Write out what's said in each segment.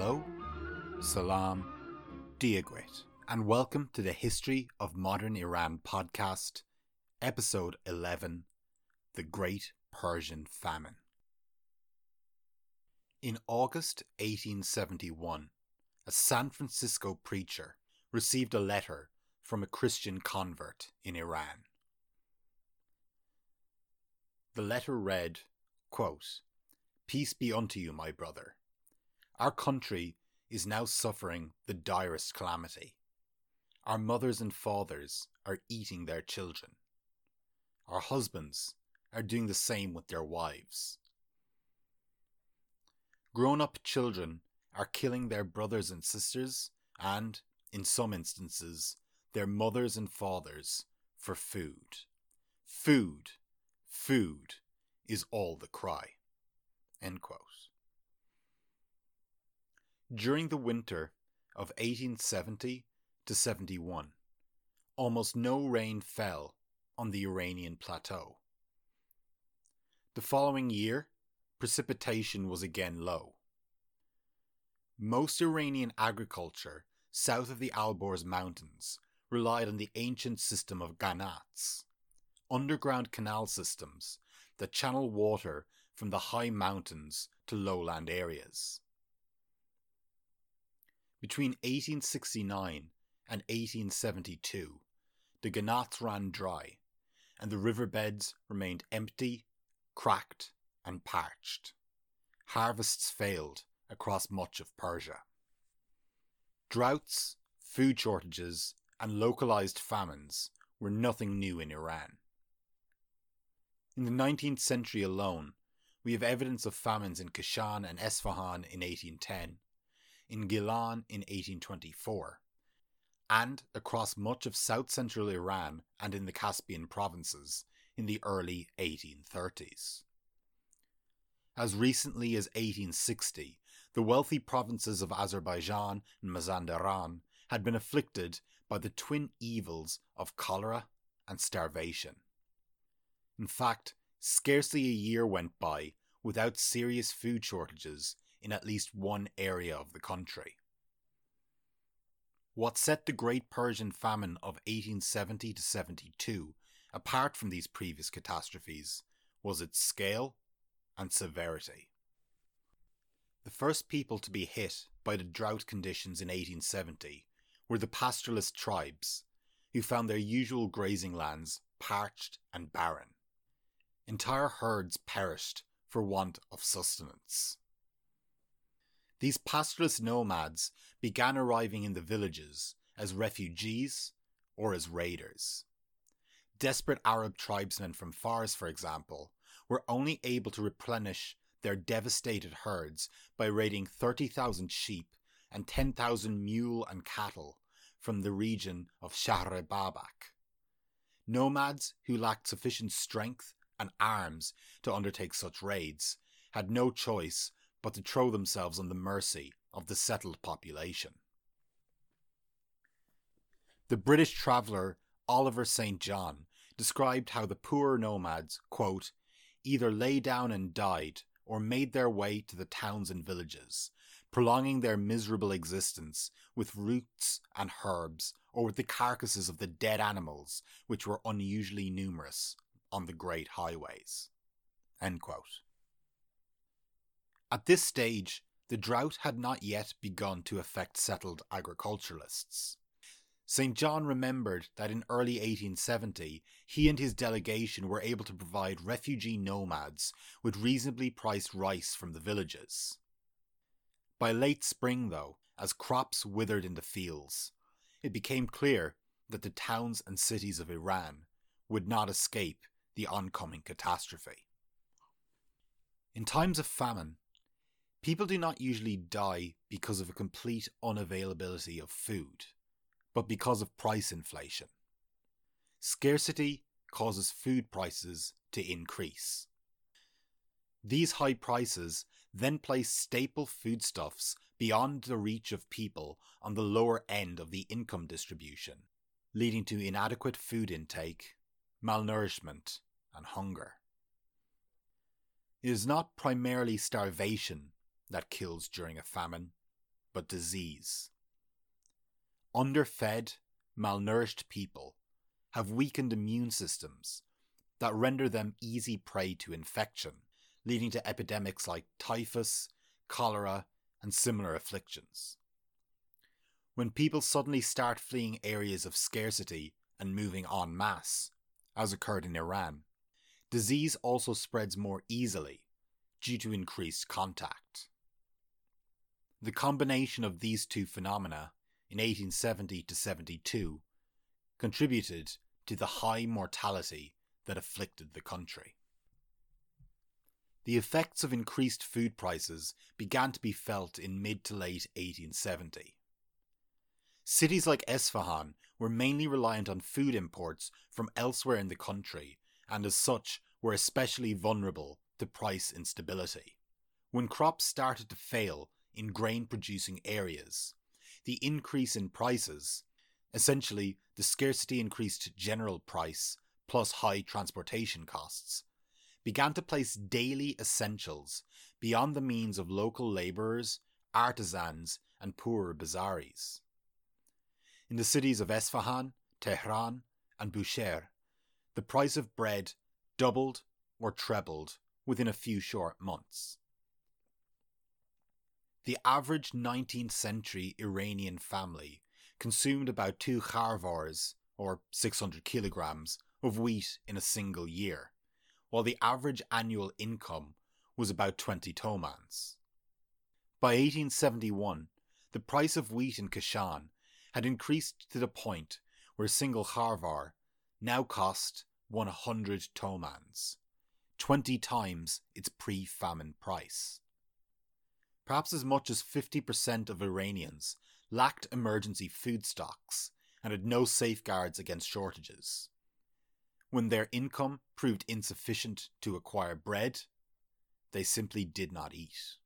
Hello, Salam, Diagwit, and welcome to the History of Modern Iran podcast, episode 11 The Great Persian Famine. In August 1871, a San Francisco preacher received a letter from a Christian convert in Iran. The letter read, quote, Peace be unto you, my brother. Our country is now suffering the direst calamity. Our mothers and fathers are eating their children. Our husbands are doing the same with their wives. Grown up children are killing their brothers and sisters, and, in some instances, their mothers and fathers for food. Food, food is all the cry. During the winter of 1870 to 71, almost no rain fell on the Iranian plateau. The following year, precipitation was again low. Most Iranian agriculture south of the Alborz Mountains relied on the ancient system of qanats, underground canal systems that channel water from the high mountains to lowland areas. Between 1869 and 1872, the qanats ran dry, and the riverbeds remained empty, cracked, and parched. Harvests failed across much of Persia. Droughts, food shortages, and localized famines were nothing new in Iran. In the 19th century alone, we have evidence of famines in Kashan and Esfahan in 1810, in Gilan in 1824, and across much of south central Iran and in the Caspian provinces in the early 1830s. As recently as 1860, the wealthy provinces of Azerbaijan and Mazandaran had been afflicted by the twin evils of cholera and starvation. In fact, scarcely a year went by without serious food shortages in at least one area of the country. What set the Great Persian Famine of 1870 to 72 apart from these previous catastrophes was its scale and severity. The first people to be hit by the drought conditions in 1870 were the pastoralist tribes, who found their usual grazing lands parched and barren. Entire herds perished for want of sustenance. These pastoralist nomads began arriving in the villages as refugees or as raiders. Desperate Arab tribesmen from Fars, for example, were only able to replenish their devastated herds by raiding 30,000 sheep and 10,000 mule and cattle from the region of Shahr Babak. Nomads who lacked sufficient strength and arms to undertake such raids had no choice but to throw themselves on the mercy of the settled population. The British traveller Oliver St. John described how the poor nomads, quote, either lay down and died or made their way to the towns and villages, prolonging their miserable existence with roots and herbs or with the carcasses of the dead animals which were unusually numerous on the great highways. At this stage, the drought had not yet begun to affect settled agriculturalists. St. John remembered that in early 1870 he and his delegation were able to provide refugee nomads with reasonably priced rice from the villages. By late spring, though, as crops withered in the fields, it became clear that the towns and cities of Iran would not escape the oncoming catastrophe. In times of famine, people do not usually die because of a complete unavailability of food but because of price inflation. Scarcity causes food prices to increase. These high prices then place staple foodstuffs beyond the reach of people on the lower end of the income distribution, leading to inadequate food intake, malnourishment, and hunger. It is not primarily starvation that kills during a famine, but disease. Underfed, malnourished people have weakened immune systems that render them easy prey to infection, leading to epidemics like typhus, cholera, and similar afflictions. When people suddenly start fleeing areas of scarcity and moving en masse, as occurred in Iran, disease also spreads more easily due to increased contact. The combination of these two phenomena in 1870 to 72 contributed to the high mortality that afflicted the country. The effects of increased food prices began to be felt in mid to late 1870. Cities like Esfahan were mainly reliant on food imports from elsewhere in the country and as such were especially vulnerable to price instability. When crops started to fail in grain producing areas, the increase in prices, essentially the scarcity increased general price plus high transportation costs, began to place daily essentials beyond the means of local labourers, artisans, and poorer bazaris. In the cities of Esfahan, Tehran, and Bushehr, the price of bread doubled or trebled within a few short months. The average 19th century Iranian family consumed about two kharvars, or 600 kilograms, of wheat in a single year, while the average annual income was about 20 tomans. By 1871, the price of wheat in Kashan had increased to the point where a single kharvar now cost 100 tomans, 20 times its pre famine price. Perhaps as much as 50% of Iranians lacked emergency food stocks and had no safeguards against shortages. When their income proved insufficient to acquire bread, they simply did not eat.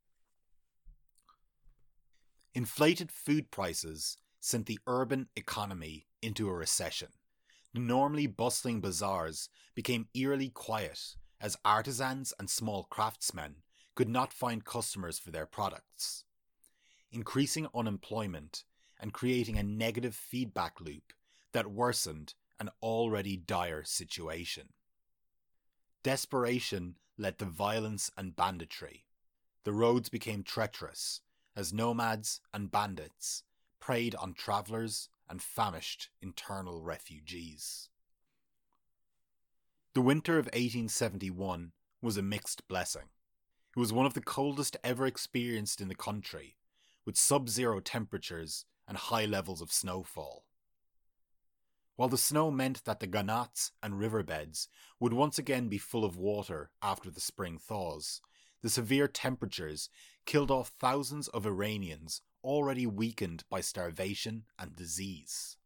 Inflated food prices sent the urban economy into a recession. The normally bustling bazaars became eerily quiet as artisans and small craftsmen could not find customers for their products. Increasing unemployment and creating a negative feedback loop that worsened an already dire situation. Desperation led to violence and banditry. The roads became treacherous as nomads and bandits preyed on travellers and famished internal refugees. The winter of 1871 was a mixed blessing. It was one of the coldest ever experienced in the country, with sub zero temperatures and high levels of snowfall. While the snow meant that the qanats and riverbeds would once again be full of water after the spring thaws, the severe temperatures killed off thousands of Iranians already weakened by starvation and disease.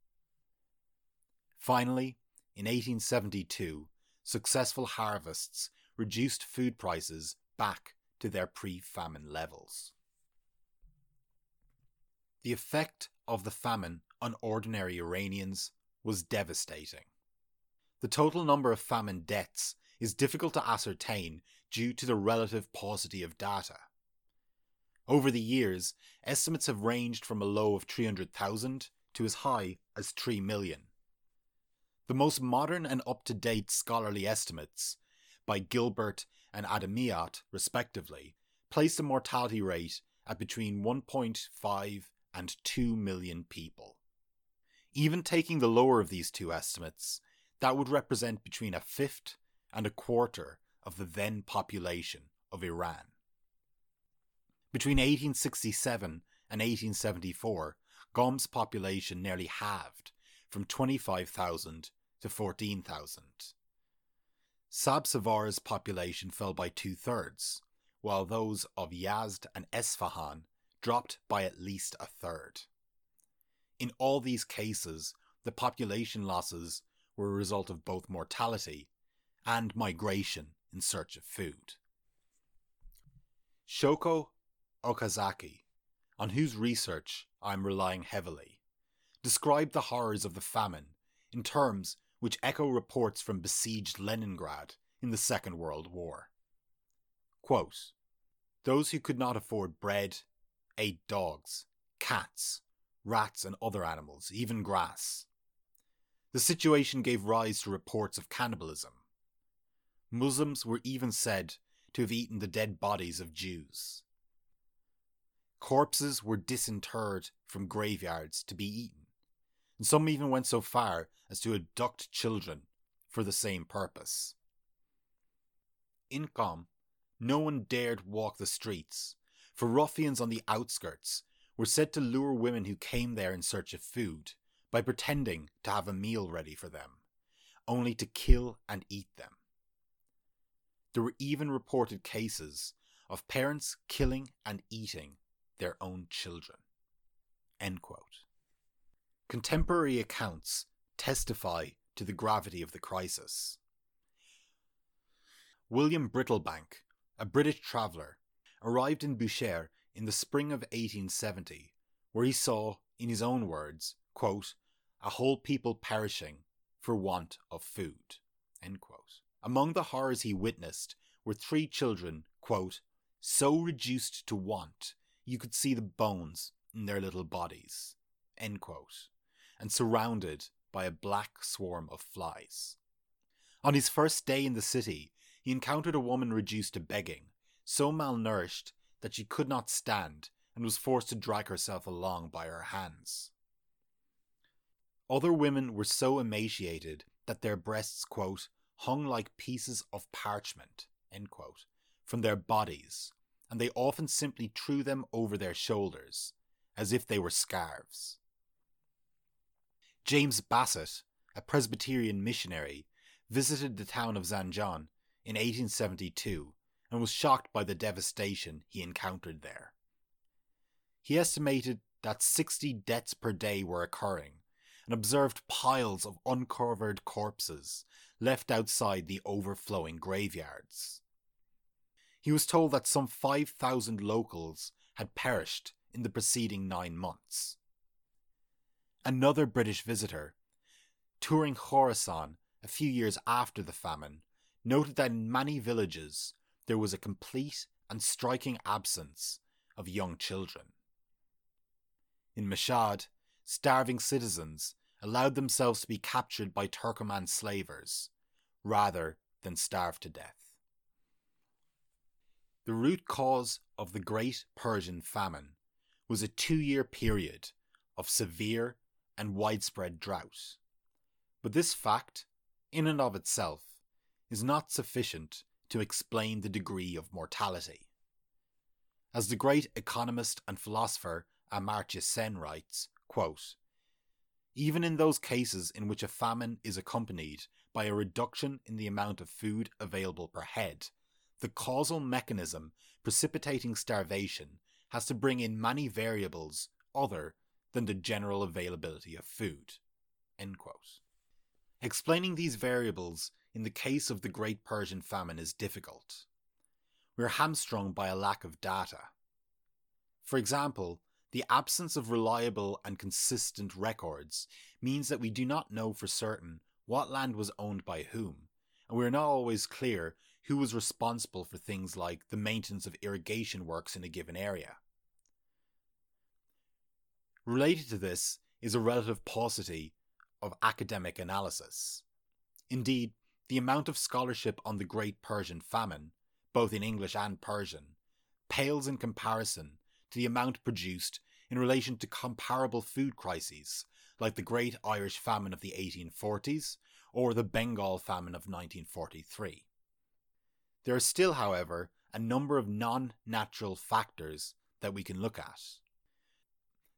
Finally, in 1872, successful harvests reduced food prices back to their pre famine levels. The effect of the famine on ordinary Iranians was devastating. The total number of famine deaths is difficult to ascertain due to the relative paucity of data. Over the years, estimates have ranged from a low of 300,000 to as high as 3 million. The most modern and up to date scholarly estimates, by Gilbert and Adamiat, respectively, place the mortality rate at between 1.5 and 2 million people. Even taking the lower of these two estimates, that would represent between a fifth and a quarter of the then population of Iran. Between 1867 and 1874, Qom's population nearly halved from 25,000 to 14,000. Sabzawar's population fell by two thirds, while those of Yazd and Esfahan dropped by at least a third. In all these cases, the population losses were a result of both mortality and migration in search of food. Shoko Okazaki, on whose research I am relying heavily, described the horrors of the famine in terms which echo reports from besieged Leningrad in the Second World War. Quote, Those who could not afford bread ate dogs cats, rats, and other animals, even grass. The situation gave rise to reports of cannibalism. Muslims were even said to have eaten the dead bodies of Jews. Corpses were disinterred from graveyards to be eaten, and some even went so far as to abduct children for the same purpose. In Qom, no one dared walk the streets, for ruffians on the outskirts were said to lure women who came there in search of food by pretending to have a meal ready for them, only to kill and eat them. There were even reported cases of parents killing and eating their own children. Contemporary accounts testify to the gravity of the crisis. William Brittlebank, a British traveller, arrived in Bushehr in the spring of 1870, where he saw, in his own words, quote, a whole people perishing for want of food. Among the horrors he witnessed were three children, quote, so reduced to want you could see the bones in their little bodies, and surrounded by a black swarm of flies. On his first day in the city, he encountered a woman reduced to begging, so malnourished that she could not stand and was forced to drag herself along by her hands. Other women were so emaciated that their breasts, quote, hung like pieces of parchment, quote, from their bodies, and they often simply threw them over their shoulders, as if they were scarves. James Bassett, a Presbyterian missionary, visited the town of Zanjan in 1872 and was shocked by the devastation he encountered there. He estimated that 60 deaths per day were occurring and observed piles of uncovered corpses left outside the overflowing graveyards. He was told that some 5,000 locals had perished in the preceding nine months. Another British visitor, touring Khorasan a few years after the famine, noted that in many villages there was a complete and striking absence of young children. In Mashhad, starving citizens allowed themselves to be captured by Turkoman slavers rather than starve to death. The root cause of the Great Persian Famine was a two year period of severe and widespread drought. But this fact, in and of itself, is not sufficient to explain the degree of mortality. As the great economist and philosopher Amartya Sen writes, quote, even in those cases in which a famine is accompanied by a reduction in the amount of food available per head, the causal mechanism precipitating starvation has to bring in many variables other than the general availability of food. Explaining these variables in the case of the Great Persian Famine is difficult. We are hamstrung by a lack of data. For example, the absence of reliable and consistent records means that we do not know for certain what land was owned by whom, and we are not always clear who was responsible for things like the maintenance of irrigation works in a given area. Related to this is a relative paucity of academic analysis. Indeed, the amount of scholarship on the Great Persian Famine, both in English and Persian, pales in comparison to the amount produced in relation to comparable food crises like the Great Irish Famine of the 1840s or the Bengal Famine of 1943. There are still, however, a number of non natural factors that we can look at.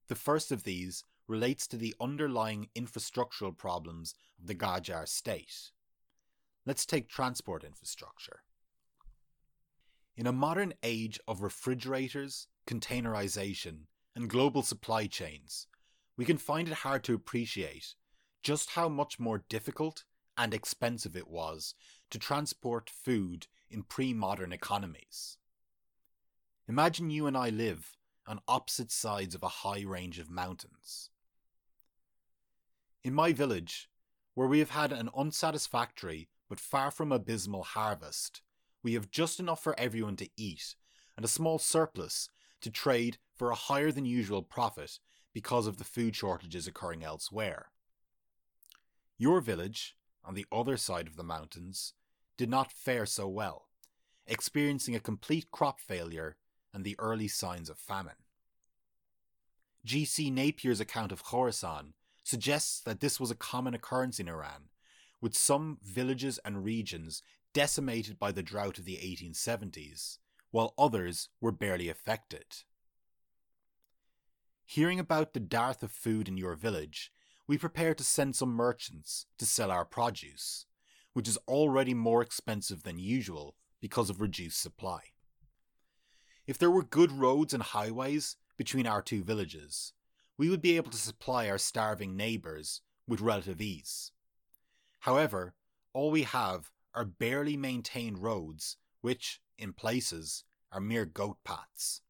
The first of these relates to the underlying infrastructural problems of the Qajar state. Let's take transport infrastructure. In a modern age of refrigerators, containerization, and global supply chains, we can find it hard to appreciate just how much more difficult and expensive it was to transport food in pre modern economies. Imagine you and I live on opposite sides of a high range of mountains. In my village, where we have had an unsatisfactory but far from abysmal harvest, we have just enough for everyone to eat and a small surplus to trade for a higher than usual profit because of the food shortages occurring elsewhere. Your village, on the other side of the mountains, did not fare so well, experiencing a complete crop failure and the early signs of famine. G.C. Napier's account of Khorasan suggests that this was a common occurrence in Iran, with some villages and regions decimated by the drought of the 1870s, while others were barely affected. Hearing about the dearth of food in your village, we prepare to send some merchants to sell our produce, which is already more expensive than usual because of reduced supply. If there were good roads and highways between our two villages, we would be able to supply our starving neighbours with relative ease. However, all we have are barely maintained roads, which, in places, are mere goat paths.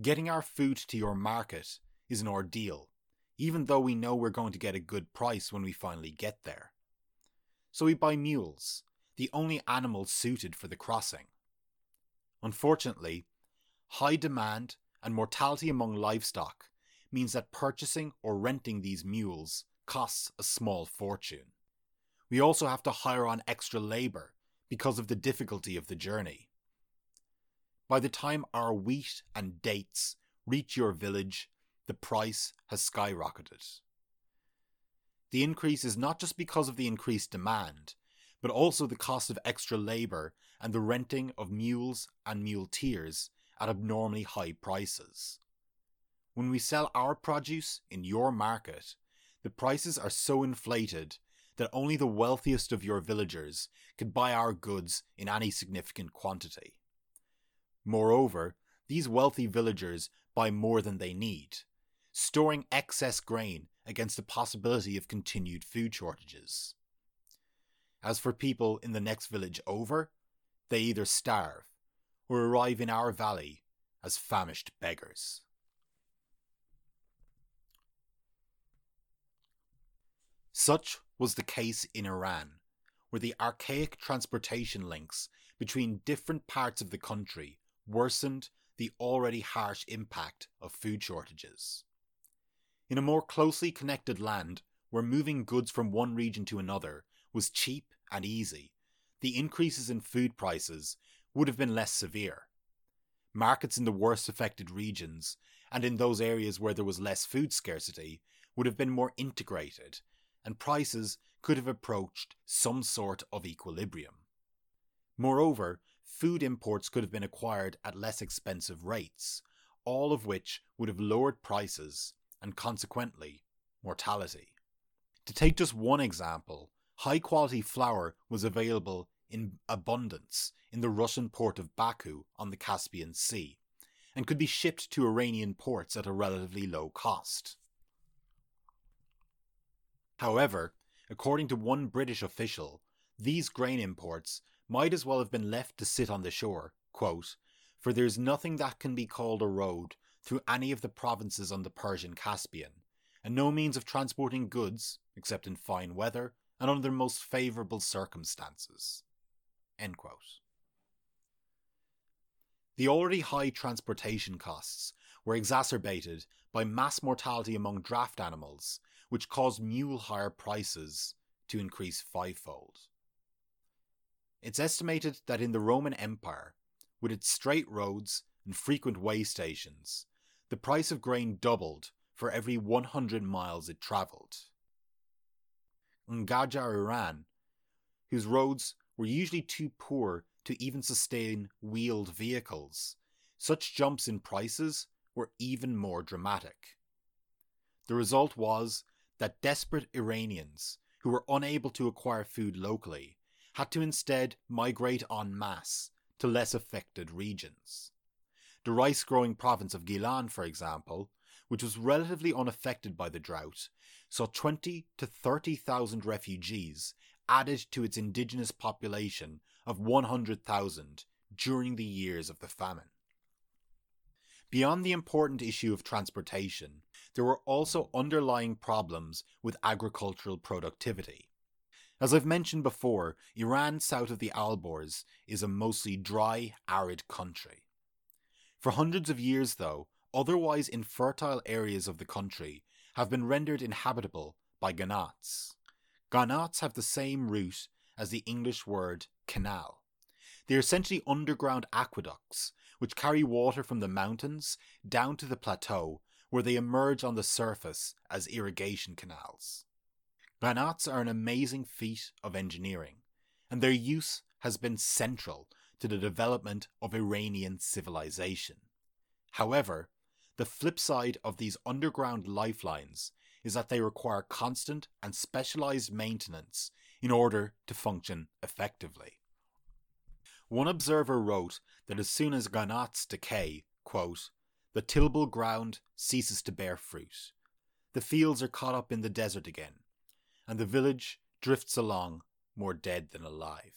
Getting our food to your market is an ordeal, even though we know we're going to get a good price when we finally get there. So we buy mules, the only animals suited for the crossing. Unfortunately, high demand and mortality among livestock means that purchasing or renting these mules costs a small fortune. We also have to hire on extra labour because of the difficulty of the journey. By the time our wheat and dates reach your village, the price has skyrocketed. The increase is not just because of the increased demand, but also the cost of extra labour and the renting of mules and muleteers at abnormally high prices. When we sell our produce in your market, the prices are so inflated that only the wealthiest of your villagers can buy our goods in any significant quantity. Moreover, these wealthy villagers buy more than they need, storing excess grain against the possibility of continued food shortages. As for people in the next village over, they either starve or arrive in our valley as famished beggars. Such was the case in Iran, where the archaic transportation links between different parts of the country worsened the already harsh impact of food shortages. In a more closely connected land, where moving goods from one region to another was cheap and easy, the increases in food prices would have been less severe. Markets in the worst affected regions, and in those areas where there was less food scarcity, would have been more integrated, and prices could have approached some sort of equilibrium. Moreover, food imports could have been acquired at less expensive rates, all of which would have lowered prices and consequently mortality. To take just one example, high quality flour was available in abundance in the Russian port of Baku on the Caspian Sea and could be shipped to Iranian ports at a relatively low cost. However, according to one British official, these grain imports might as well have been left to sit on the shore, quote, for there's nothing that can be called a road through any of the provinces on the Persian Caspian, and no means of transporting goods, except in fine weather and under the most favourable circumstances. The already high transportation costs were exacerbated by mass mortality among draft animals, which caused mule hire prices to increase fivefold. It's estimated that in the Roman Empire, with its straight roads and frequent way stations, the price of grain doubled for every 100 miles it travelled. In Qajar, Iran, whose roads were usually too poor to even sustain wheeled vehicles, such jumps in prices were even more dramatic. The result was that desperate Iranians, who were unable to acquire food locally, had to instead migrate en masse to less affected regions. The rice growing province of Gilan, for example, which was relatively unaffected by the drought, saw 20 to 30,000 refugees added to its indigenous population of 100,000 during the years of the famine. Beyond the important issue of transportation, there were also underlying problems with agricultural productivity. As I've mentioned before, Iran south of the Alborz is a mostly dry, arid country. For hundreds of years, though, otherwise infertile areas of the country have been rendered inhabitable by qanats. Qanats have the same root as the English word canal. They are essentially underground aqueducts which carry water from the mountains down to the plateau where they emerge on the surface as irrigation canals. Qanats are an amazing feat of engineering, and their use has been central to the development of Iranian civilization. However, the flip side of these underground lifelines is that they require constant and specialized maintenance in order to function effectively. One observer wrote that as soon as qanats decay, quote, the tillable ground ceases to bear fruit. The fields are caught up in the desert again, and the village drifts along more dead than alive.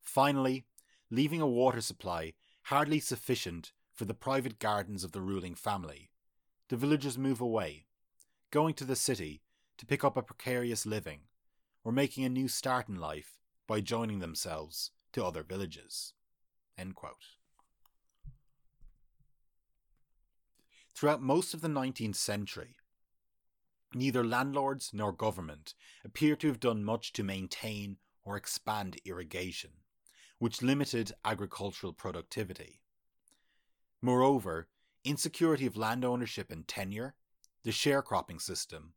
Finally, leaving a water supply hardly sufficient for the private gardens of the ruling family, the villagers move away, going to the city to pick up a precarious living, or making a new start in life by joining themselves to other villages. Throughout most of the 19th century, neither landlords nor government appear to have done much to maintain or expand irrigation, which limited agricultural productivity. Moreover, insecurity of land ownership and tenure, the sharecropping system,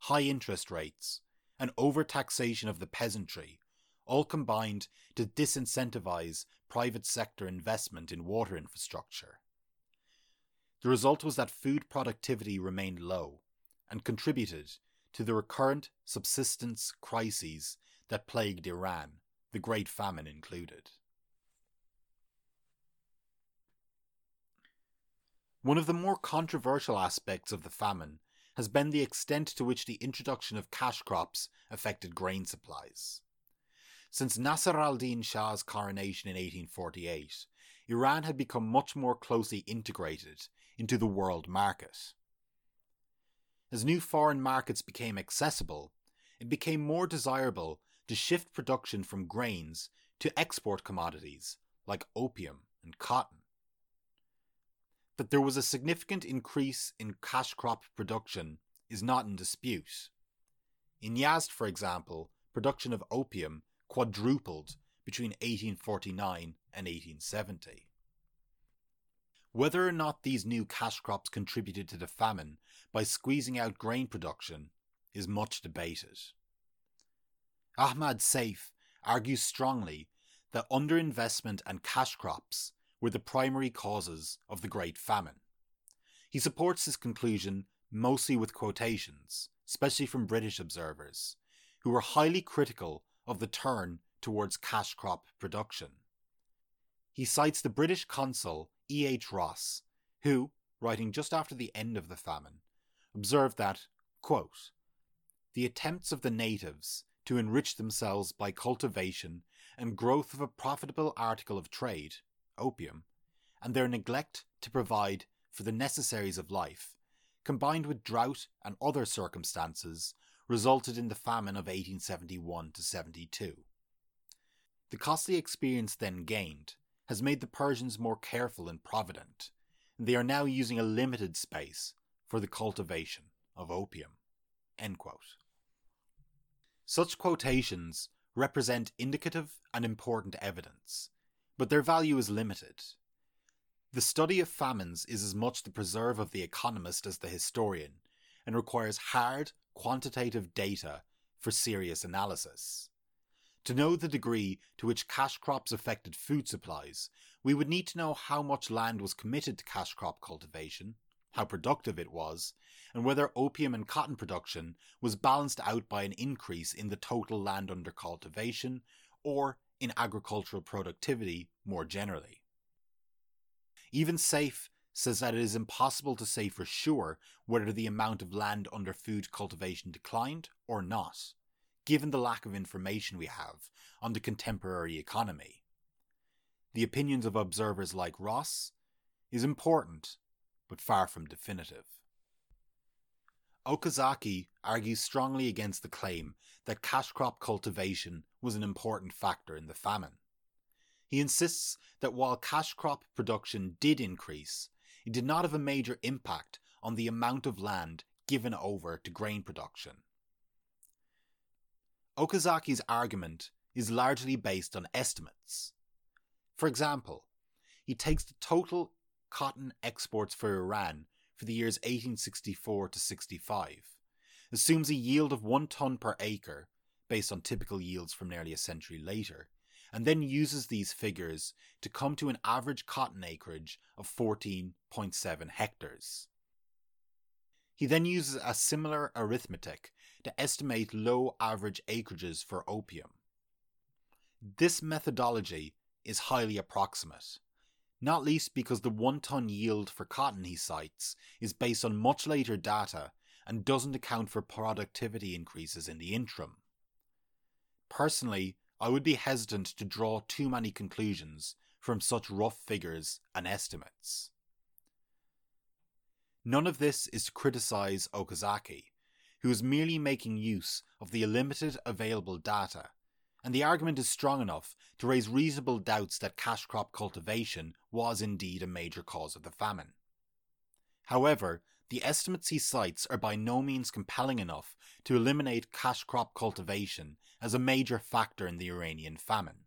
high interest rates, and overtaxation of the peasantry all combined to disincentivize private sector investment in water infrastructure. The result was that food productivity remained low and contributed to the recurrent subsistence crises that plagued Iran, the Great Famine included. One of the more controversial aspects of the famine has been the extent to which the introduction of cash crops affected grain supplies. Since Nasser al Din Shah's coronation in 1848, Iran had become much more closely integrated into the world market. As new foreign markets became accessible, it became more desirable to shift production from grains to export commodities like opium and cotton. That there was a significant increase in cash crop production is not in dispute. In Yazd, for example, production of opium quadrupled between 1849 and 1870. Whether or not these new cash crops contributed to the famine by squeezing out grain production is much debated. Ahmad Saif argues strongly that underinvestment and cash crops were the primary causes of the Great Famine. He supports this conclusion mostly with quotations, especially from British observers, who were highly critical of the turn towards cash crop production. He cites the British consul E. H. Ross, who, writing just after the end of the famine, observed that, quote, the attempts of the natives to enrich themselves by cultivation and growth of a profitable article of trade, opium, and their neglect to provide for the necessaries of life, combined with drought and other circumstances, resulted in the famine of 1871 to 72. The costly experience then gained has made the Persians more careful and provident, and they are now using a limited space for the cultivation of opium. Such quotations represent indicative and important evidence, but their value is limited. The study of famines is as much the preserve of the economist as the historian, and requires hard, quantitative data for serious analysis. To know the degree to which cash crops affected food supplies, we would need to know how much land was committed to cash crop cultivation, how productive it was, and whether opium and cotton production was balanced out by an increase in the total land under cultivation or in agricultural productivity more generally. Even Saif says that it is impossible to say for sure whether the amount of land under food cultivation declined or not, given the lack of information we have on the contemporary economy. The opinions of observers like Ross is important, but far from definitive. Okazaki argues strongly against the claim that cash crop cultivation was an important factor in the famine. He insists that while cash crop production did increase, it did not have a major impact on the amount of land given over to grain production. Okazaki's argument is largely based on estimates. For example, he takes the total cotton exports for Iran for the years 1864 to 65, assumes a yield of 1 ton per acre based on typical yields from nearly a century later, and then uses these figures to come to an average cotton acreage of 14.7 hectares. He then uses a similar arithmetic to estimate low average acreages for opium. This methodology is highly approximate, not least because the one ton yield for cotton he cites is based on much later data and doesn't account for productivity increases in the interim. Personally, I would be hesitant to draw too many conclusions from such rough figures and estimates. None of this is to criticize Okazaki, who is merely making use of the limited available data, and the argument is strong enough to raise reasonable doubts that cash crop cultivation was indeed a major cause of the famine. However, the estimates he cites are by no means compelling enough to eliminate cash crop cultivation as a major factor in the Iranian famine.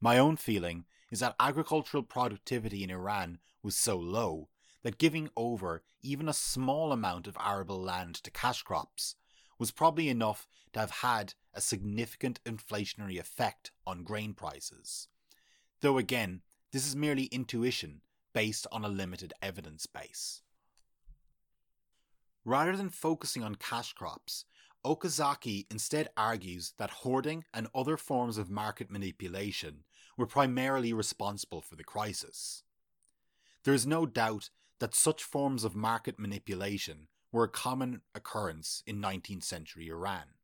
My own feeling is that agricultural productivity in Iran was so low that giving over even a small amount of arable land to cash crops was probably enough to have had a significant inflationary effect on grain prices. Though again, this is merely intuition based on a limited evidence base. Rather than focusing on cash crops, Okazaki instead argues that hoarding and other forms of market manipulation were primarily responsible for the crisis. There is no doubt that such forms of market manipulation were a common occurrence in 19th century Iran.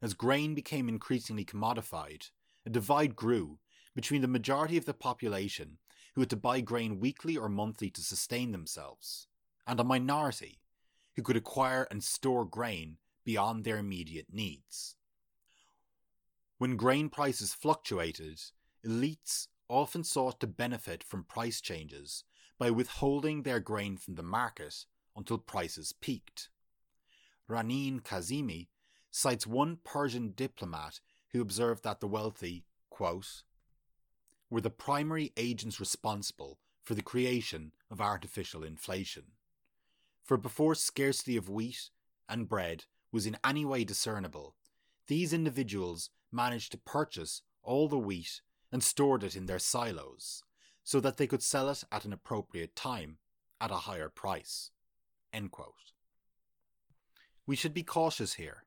As grain became increasingly commodified, a divide grew between the majority of the population who had to buy grain weekly or monthly to sustain themselves, and a minority who could acquire and store grain beyond their immediate needs. When grain prices fluctuated, elites often sought to benefit from price changes by withholding their grain from the market until prices peaked. Ranin Kazemi cites one Persian diplomat who observed that the wealthy, quote, were the primary agents responsible for the creation of artificial inflation. For before scarcity of wheat and bread was in any way discernible, these individuals managed to purchase all the wheat and stored it in their silos, so that they could sell it at an appropriate time at a higher price. We should be cautious here.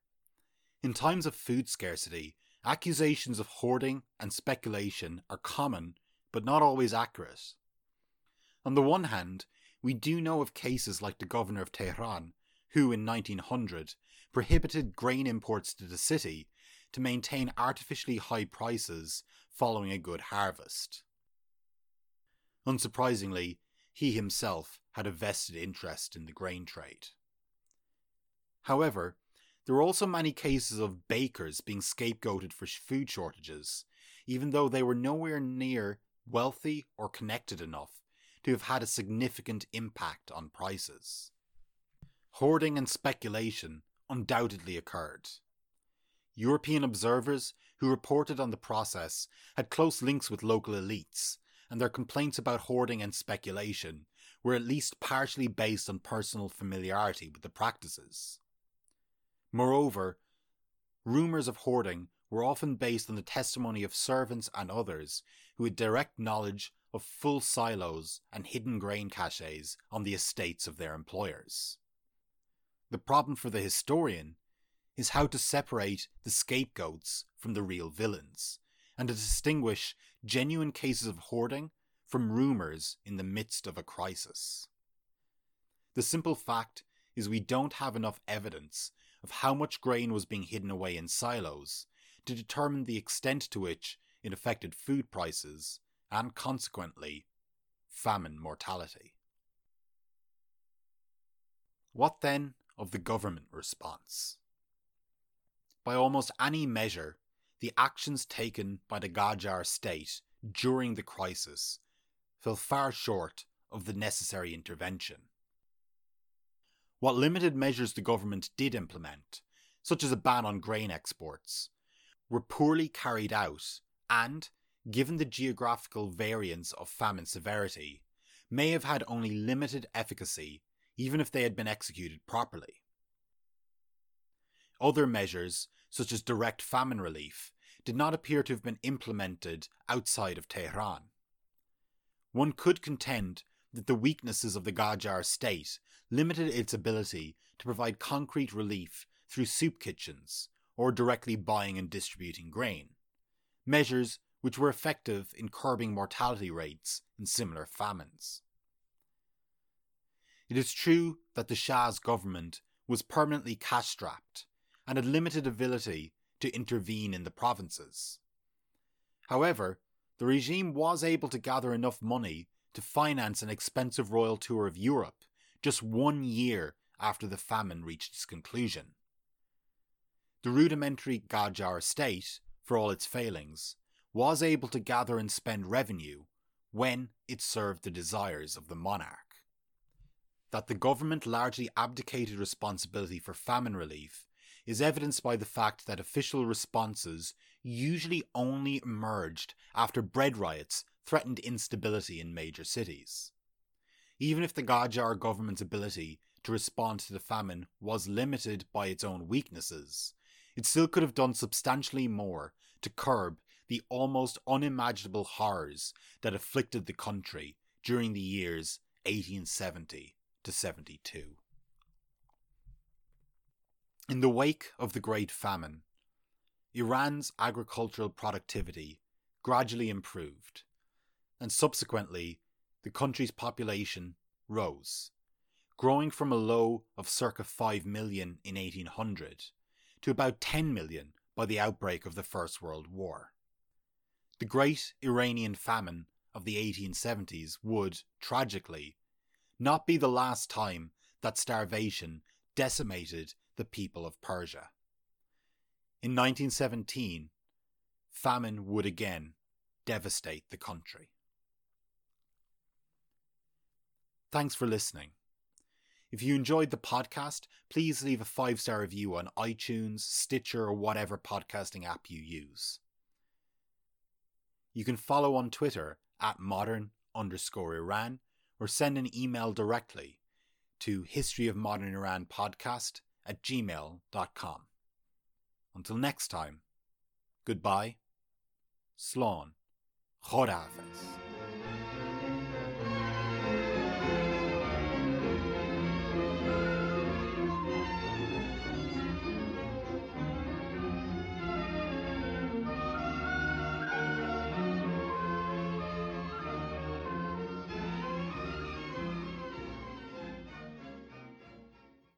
In times of food scarcity, accusations of hoarding and speculation are common but not always accurate. On the one hand, we do know of cases like the governor of Tehran, who in 1900 prohibited grain imports to the city to maintain artificially high prices following a good harvest. Unsurprisingly, he himself had a vested interest in the grain trade. However, there were also many cases of bakers being scapegoated for food shortages, even though they were nowhere near wealthy or connected enough to have had a significant impact on prices. Hoarding and speculation undoubtedly occurred. European observers who reported on the process had close links with local elites, and their complaints about hoarding and speculation were at least partially based on personal familiarity with the practices. Moreover, rumours of hoarding were often based on the testimony of servants and others who had direct knowledge of full silos and hidden grain caches on the estates of their employers. The problem for the historian is how to separate the scapegoats from the real villains, and to distinguish genuine cases of hoarding from rumours in the midst of a crisis. The simple fact is we don't have enough evidence of how much grain was being hidden away in silos to determine the extent to which it affected food prices and consequently famine mortality. What then of the government response? By almost any measure, the actions taken by the Qajar state during the crisis fell far short of the necessary intervention. What limited measures the government did implement, such as a ban on grain exports, were poorly carried out and, given the geographical variance of famine severity, may have had only limited efficacy even if they had been executed properly. Other measures, such as direct famine relief, did not appear to have been implemented outside of Tehran. One could contend that the weaknesses of the Qajar state limited its ability to provide concrete relief through soup kitchens or directly buying and distributing grain, measures which were effective in curbing mortality rates in similar famines. It is true that the Shah's government was permanently cash strapped and had limited ability to intervene in the provinces. However, the regime was able to gather enough money to finance an expensive royal tour of Europe just one year after the famine reached its conclusion. The rudimentary Qajar state, for all its failings, was able to gather and spend revenue when it served the desires of the monarch. That the government largely abdicated responsibility for famine relief is evidenced by the fact that official responses usually only emerged after bread riots threatened instability in major cities. Even if the Qajar government's ability to respond to the famine was limited by its own weaknesses, it still could have done substantially more to curb the almost unimaginable horrors that afflicted the country during the years 1870 to 72. In the wake of the Great Famine, Iran's agricultural productivity gradually improved, and subsequently the country's population rose, growing from a low of circa 5 million in 1800 to about 10 million by the outbreak of the First World War. The Great Iranian Famine of the 1870s would, tragically, not be the last time that starvation decimated the people of Persia. In 1917, famine would again devastate the country. Thanks for listening. If you enjoyed the podcast, please leave a five star review on iTunes, Stitcher, or whatever podcasting app you use. You can follow on Twitter at modern underscore Iran or send an email directly to history at gmail.com. Until next time, goodbye, Slán, Khodafis.